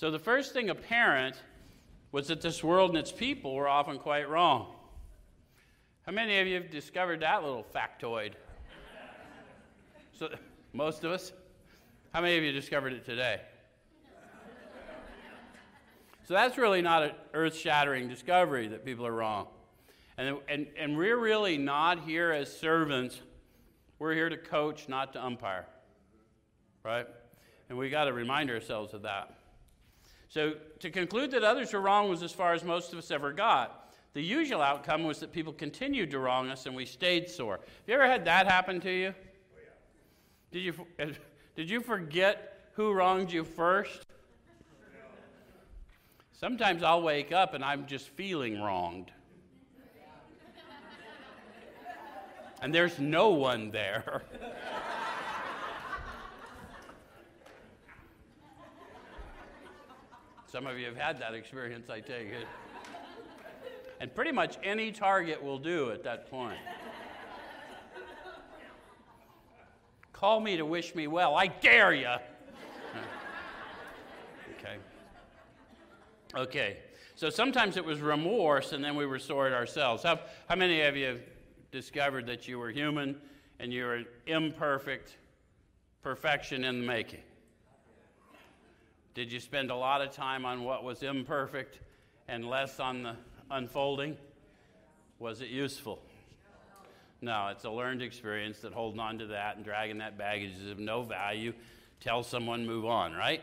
So the first thing apparent was that this world and its people were often quite wrong. How many of you have discovered that little factoid? so, most of us. How many of you discovered it today? So that's really not an earth shattering discovery that people are wrong. And, and, and we're really not here as servants. We're here to coach, not to umpire. Right? And we got to remind ourselves of that. So to conclude that others were wrong was as far as most of us ever got. The usual outcome was that people continued to wrong us and we stayed sore. Have you ever had that happen to you? Did you, did you forget who wronged you first? Sometimes I'll wake up and I'm just feeling wronged. and there's no one there. Some of you have had that experience, I take it. And pretty much any target will do at that point. Call me to wish me well. I dare you. okay. Okay. So sometimes it was remorse, and then we restored ourselves. How, how many of you discovered that you were human and you were imperfect, perfection in the making? Did you spend a lot of time on what was imperfect and less on the unfolding? Was it useful? No, it's a learned experience that holding on to that and dragging that baggage is of no value. Tell someone, move on, right?